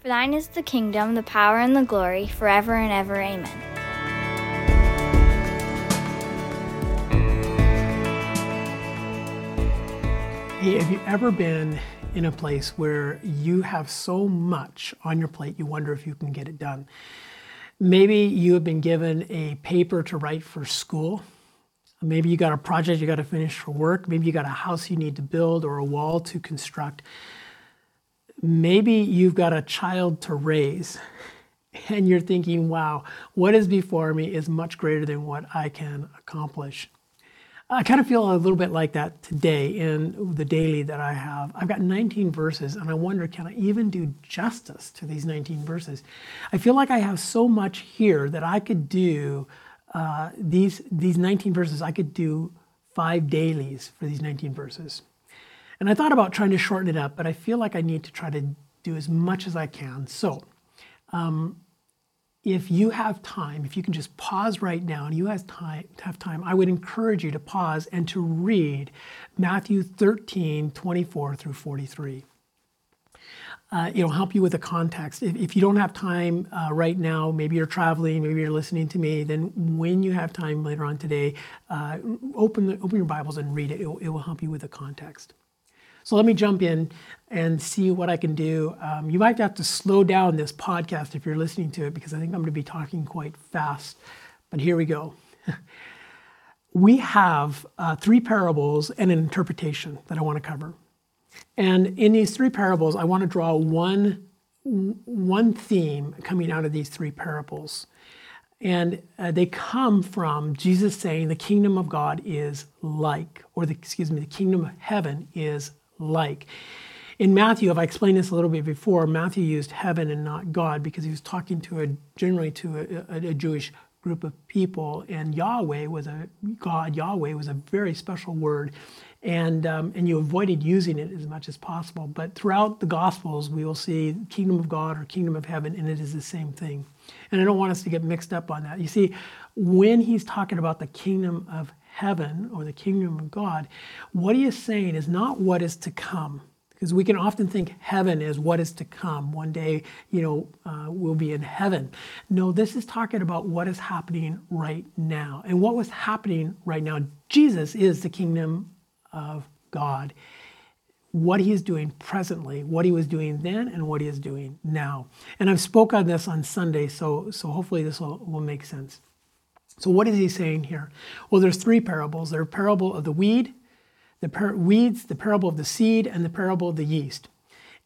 For thine is the kingdom, the power, and the glory, forever and ever. Amen. Hey, have you ever been in a place where you have so much on your plate you wonder if you can get it done? Maybe you have been given a paper to write for school. Maybe you got a project you got to finish for work. Maybe you got a house you need to build or a wall to construct. Maybe you've got a child to raise and you're thinking, wow, what is before me is much greater than what I can accomplish. I kind of feel a little bit like that today in the daily that I have. I've got 19 verses, and I wonder, can I even do justice to these 19 verses? I feel like I have so much here that I could do uh, these these 19 verses. I could do five dailies for these 19 verses, and I thought about trying to shorten it up, but I feel like I need to try to do as much as I can. So. Um, if you have time, if you can just pause right now and you have time, have time, I would encourage you to pause and to read Matthew 13, 24 through 43. Uh, it'll help you with the context. If, if you don't have time uh, right now, maybe you're traveling, maybe you're listening to me, then when you have time later on today, uh, open, the, open your Bibles and read it. it. It will help you with the context. So let me jump in and see what I can do. Um, you might have to slow down this podcast if you're listening to it because I think I'm going to be talking quite fast. But here we go. we have uh, three parables and an interpretation that I want to cover. And in these three parables, I want to draw one, one theme coming out of these three parables. And uh, they come from Jesus saying the kingdom of God is like, or the, excuse me, the kingdom of heaven is like. In Matthew, if I explained this a little bit before, Matthew used heaven and not God because he was talking to a generally to a, a, a Jewish group of people, and Yahweh was a God. Yahweh was a very special word, and um, and you avoided using it as much as possible. But throughout the Gospels, we will see kingdom of God or kingdom of heaven, and it is the same thing. And I don't want us to get mixed up on that. You see, when he's talking about the kingdom of heaven or the kingdom of God, what he is saying is not what is to come. Because we can often think heaven is what is to come. One day, you know, uh, we'll be in heaven. No, this is talking about what is happening right now. And what was happening right now, Jesus is the kingdom of God. What he is doing presently, what he was doing then, and what he is doing now. And I've spoke on this on Sunday, so, so hopefully this will, will make sense. So what is he saying here? Well, there's three parables. There's a parable of the weed, the par- weeds, the parable of the seed, and the parable of the yeast.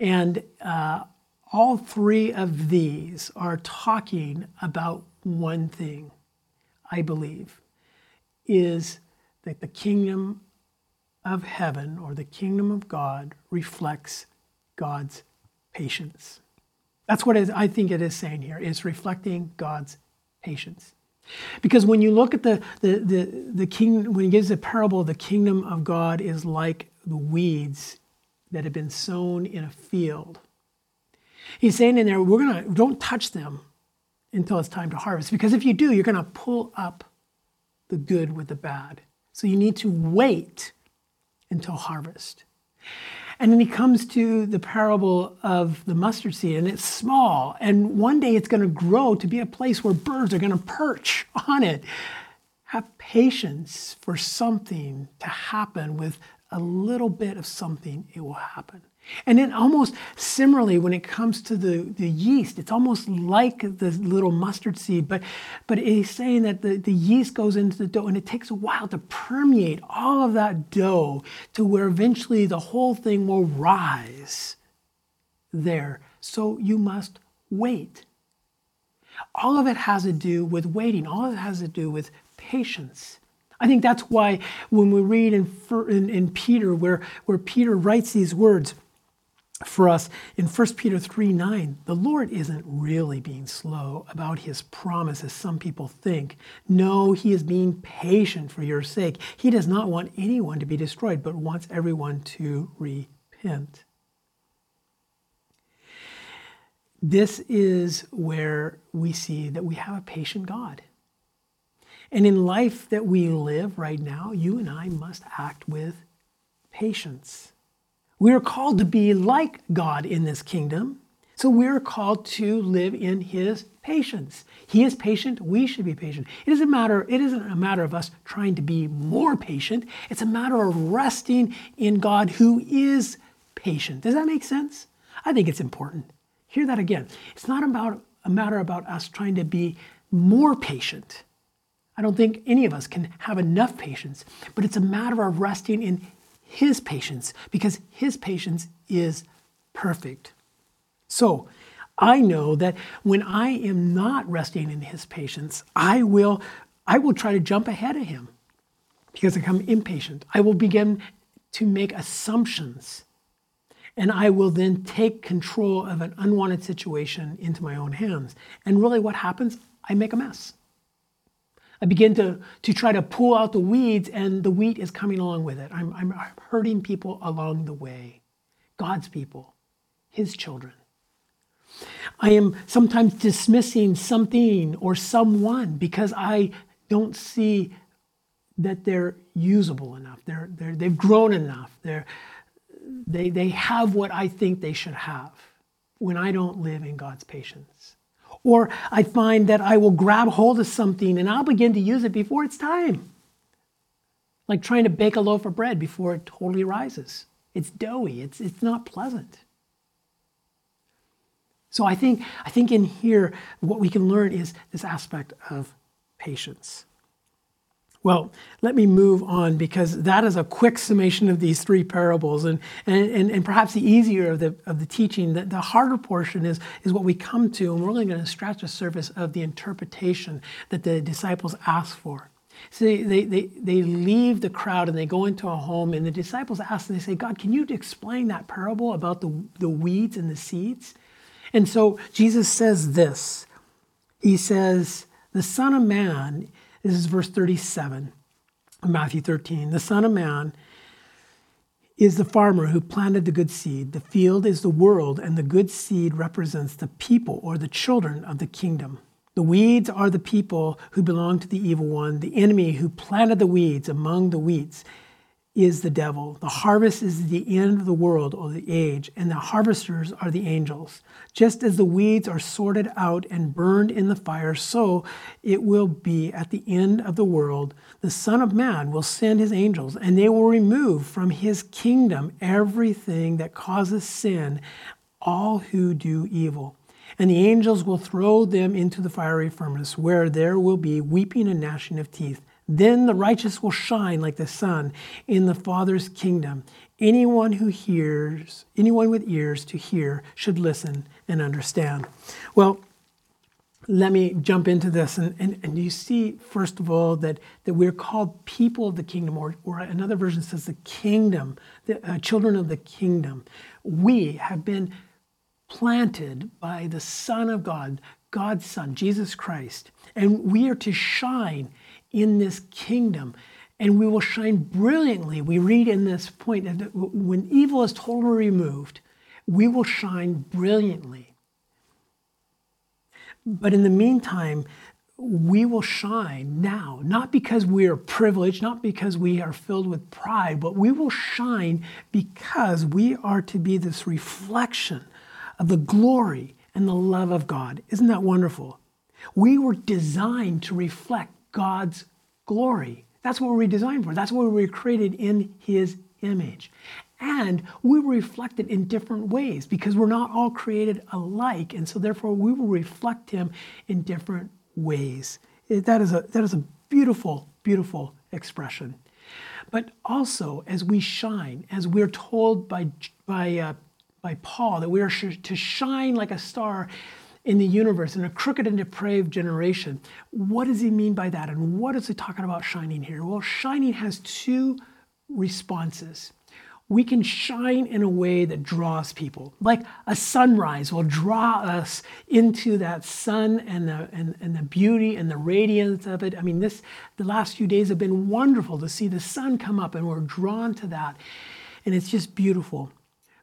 And uh, all three of these are talking about one thing, I believe, is that the kingdom of heaven or the kingdom of God reflects God's patience. That's what I think it is saying here. It's reflecting God's patience. Because when you look at the, the, the, the king, when he gives the parable, the kingdom of God is like the weeds that have been sown in a field. He's saying in there, we're gonna don't touch them until it's time to harvest. Because if you do, you're gonna pull up the good with the bad. So you need to wait until harvest. And then he comes to the parable of the mustard seed, and it's small. And one day it's going to grow to be a place where birds are going to perch on it. Have patience for something to happen with a little bit of something, it will happen. And then almost similarly, when it comes to the, the yeast, it's almost like the little mustard seed, but, but he's saying that the, the yeast goes into the dough and it takes a while to permeate all of that dough to where eventually the whole thing will rise there. So you must wait. All of it has to do with waiting, all of it has to do with patience. I think that's why when we read in, in, in Peter, where, where Peter writes these words, for us in 1 Peter 3 9, the Lord isn't really being slow about his promise as some people think. No, he is being patient for your sake. He does not want anyone to be destroyed, but wants everyone to repent. This is where we see that we have a patient God. And in life that we live right now, you and I must act with patience. We are called to be like God in this kingdom. So we're called to live in his patience. He is patient, we should be patient. It isn't a matter, it isn't a matter of us trying to be more patient. It's a matter of resting in God who is patient. Does that make sense? I think it's important. Hear that again. It's not about a matter about us trying to be more patient. I don't think any of us can have enough patience, but it's a matter of resting in his patience because his patience is perfect. So, I know that when I am not resting in his patience, I will I will try to jump ahead of him because I become impatient. I will begin to make assumptions and I will then take control of an unwanted situation into my own hands. And really, what happens? I make a mess. I begin to, to try to pull out the weeds, and the wheat is coming along with it. I'm, I'm hurting people along the way, God's people, His children. I am sometimes dismissing something or someone because I don't see that they're usable enough. They're, they're, they've grown enough. They're, they, they have what I think they should have when I don't live in God's patience. Or I find that I will grab hold of something and I'll begin to use it before it's time. Like trying to bake a loaf of bread before it totally rises. It's doughy, it's, it's not pleasant. So I think, I think in here, what we can learn is this aspect of patience. Well, let me move on because that is a quick summation of these three parables. And, and, and, perhaps the easier of the, of the teaching, the, the harder portion is, is what we come to, and we're only going to scratch the surface of the interpretation that the disciples ask for. So they, they, they, they leave the crowd and they go into a home, and the disciples ask and they say, God, can you explain that parable about the, the weeds and the seeds? And so Jesus says this He says, The Son of Man this is verse 37 of Matthew 13. The Son of Man is the farmer who planted the good seed. The field is the world, and the good seed represents the people or the children of the kingdom. The weeds are the people who belong to the evil one, the enemy who planted the weeds among the wheats is the devil. The harvest is the end of the world or the age, and the harvesters are the angels. Just as the weeds are sorted out and burned in the fire, so it will be at the end of the world. The Son of Man will send his angels, and they will remove from his kingdom everything that causes sin, all who do evil. And the angels will throw them into the fiery furnace, where there will be weeping and gnashing of teeth. Then the righteous will shine like the sun in the Father's kingdom. Anyone who hears, anyone with ears to hear, should listen and understand. Well, let me jump into this. And, and, and you see, first of all, that, that we're called people of the kingdom, or, or another version says the kingdom, the uh, children of the kingdom. We have been planted by the Son of God, God's Son, Jesus Christ. And we are to shine in this kingdom and we will shine brilliantly. We read in this point that when evil is totally removed, we will shine brilliantly. But in the meantime, we will shine now, not because we are privileged, not because we are filled with pride, but we will shine because we are to be this reflection of the glory and the love of God. Isn't that wonderful? We were designed to reflect God's glory. That's what we're designed for. That's what we were created in His image. And we were reflected in different ways because we're not all created alike. And so, therefore, we will reflect Him in different ways. That is a, that is a beautiful, beautiful expression. But also, as we shine, as we're told by, by, uh, by Paul that we are to shine like a star in the universe in a crooked and depraved generation. What does he mean by that? And what is he talking about shining here? Well, shining has two responses. We can shine in a way that draws people, like a sunrise will draw us into that sun and the, and, and the beauty and the radiance of it. I mean, this the last few days have been wonderful to see the sun come up, and we're drawn to that. And it's just beautiful.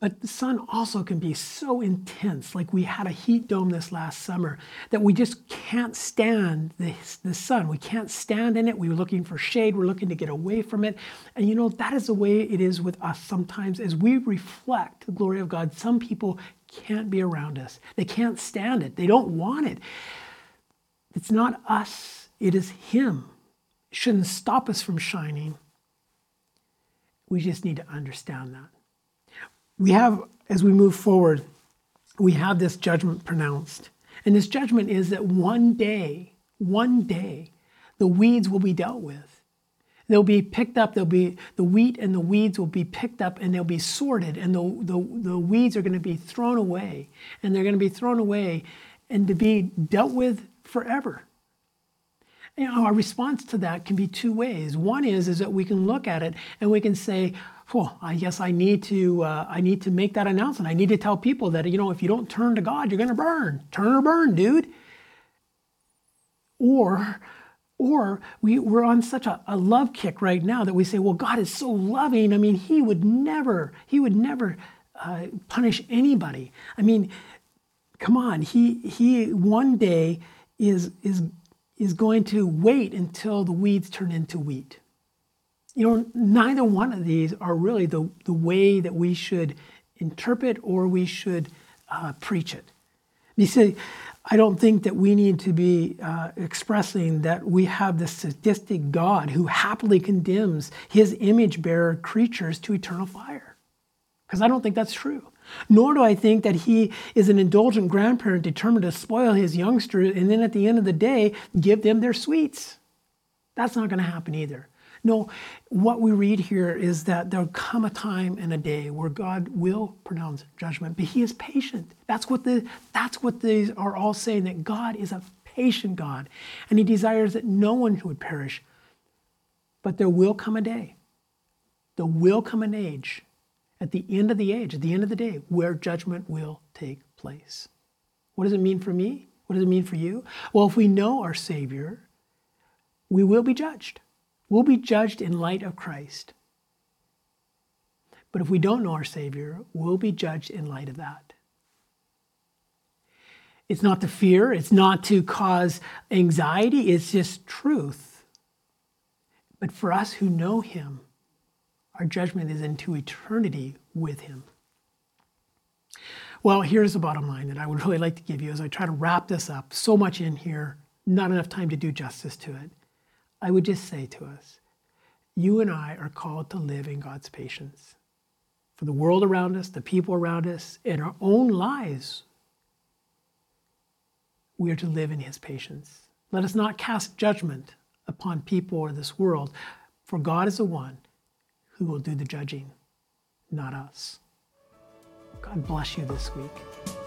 But the sun also can be so intense, like we had a heat dome this last summer, that we just can't stand the, the sun. We can't stand in it. We are looking for shade. We're looking to get away from it. And you know, that is the way it is with us sometimes. As we reflect the glory of God, some people can't be around us. They can't stand it. They don't want it. It's not us, it is Him. It shouldn't stop us from shining. We just need to understand that. We have, as we move forward, we have this judgment pronounced. And this judgment is that one day, one day, the weeds will be dealt with. They'll be picked up, they'll be the wheat and the weeds will be picked up and they'll be sorted, and the, the, the weeds are going to be thrown away. And they're going to be thrown away and to be dealt with forever. You know, our response to that can be two ways. One is, is that we can look at it and we can say, well, I guess I need to uh, I need to make that announcement. I need to tell people that you know if you don't turn to God, you're going to burn. Turn or burn, dude. Or or we, we're on such a, a love kick right now that we say, well, God is so loving. I mean, He would never, He would never uh, punish anybody. I mean, come on, He He one day is is is going to wait until the weeds turn into wheat. You know, neither one of these are really the, the way that we should interpret or we should uh, preach it. You see, I don't think that we need to be uh, expressing that we have this sadistic God who happily condemns his image bearer creatures to eternal fire. Because I don't think that's true. Nor do I think that he is an indulgent grandparent determined to spoil his youngsters and then at the end of the day give them their sweets. That's not going to happen either. No, what we read here is that there'll come a time and a day where God will pronounce judgment, but He is patient. That's what the that's what these are all saying that God is a patient God, and He desires that no one would perish. But there will come a day. There will come an age, at the end of the age, at the end of the day, where judgment will take place. What does it mean for me? What does it mean for you? Well, if we know our Savior, we will be judged. We'll be judged in light of Christ. But if we don't know our Savior, we'll be judged in light of that. It's not to fear, it's not to cause anxiety, it's just truth. But for us who know Him, our judgment is into eternity with Him. Well, here's the bottom line that I would really like to give you as I try to wrap this up. So much in here, not enough time to do justice to it. I would just say to us, you and I are called to live in God's patience. For the world around us, the people around us, in our own lives, we are to live in His patience. Let us not cast judgment upon people or this world, for God is the one who will do the judging, not us. God bless you this week.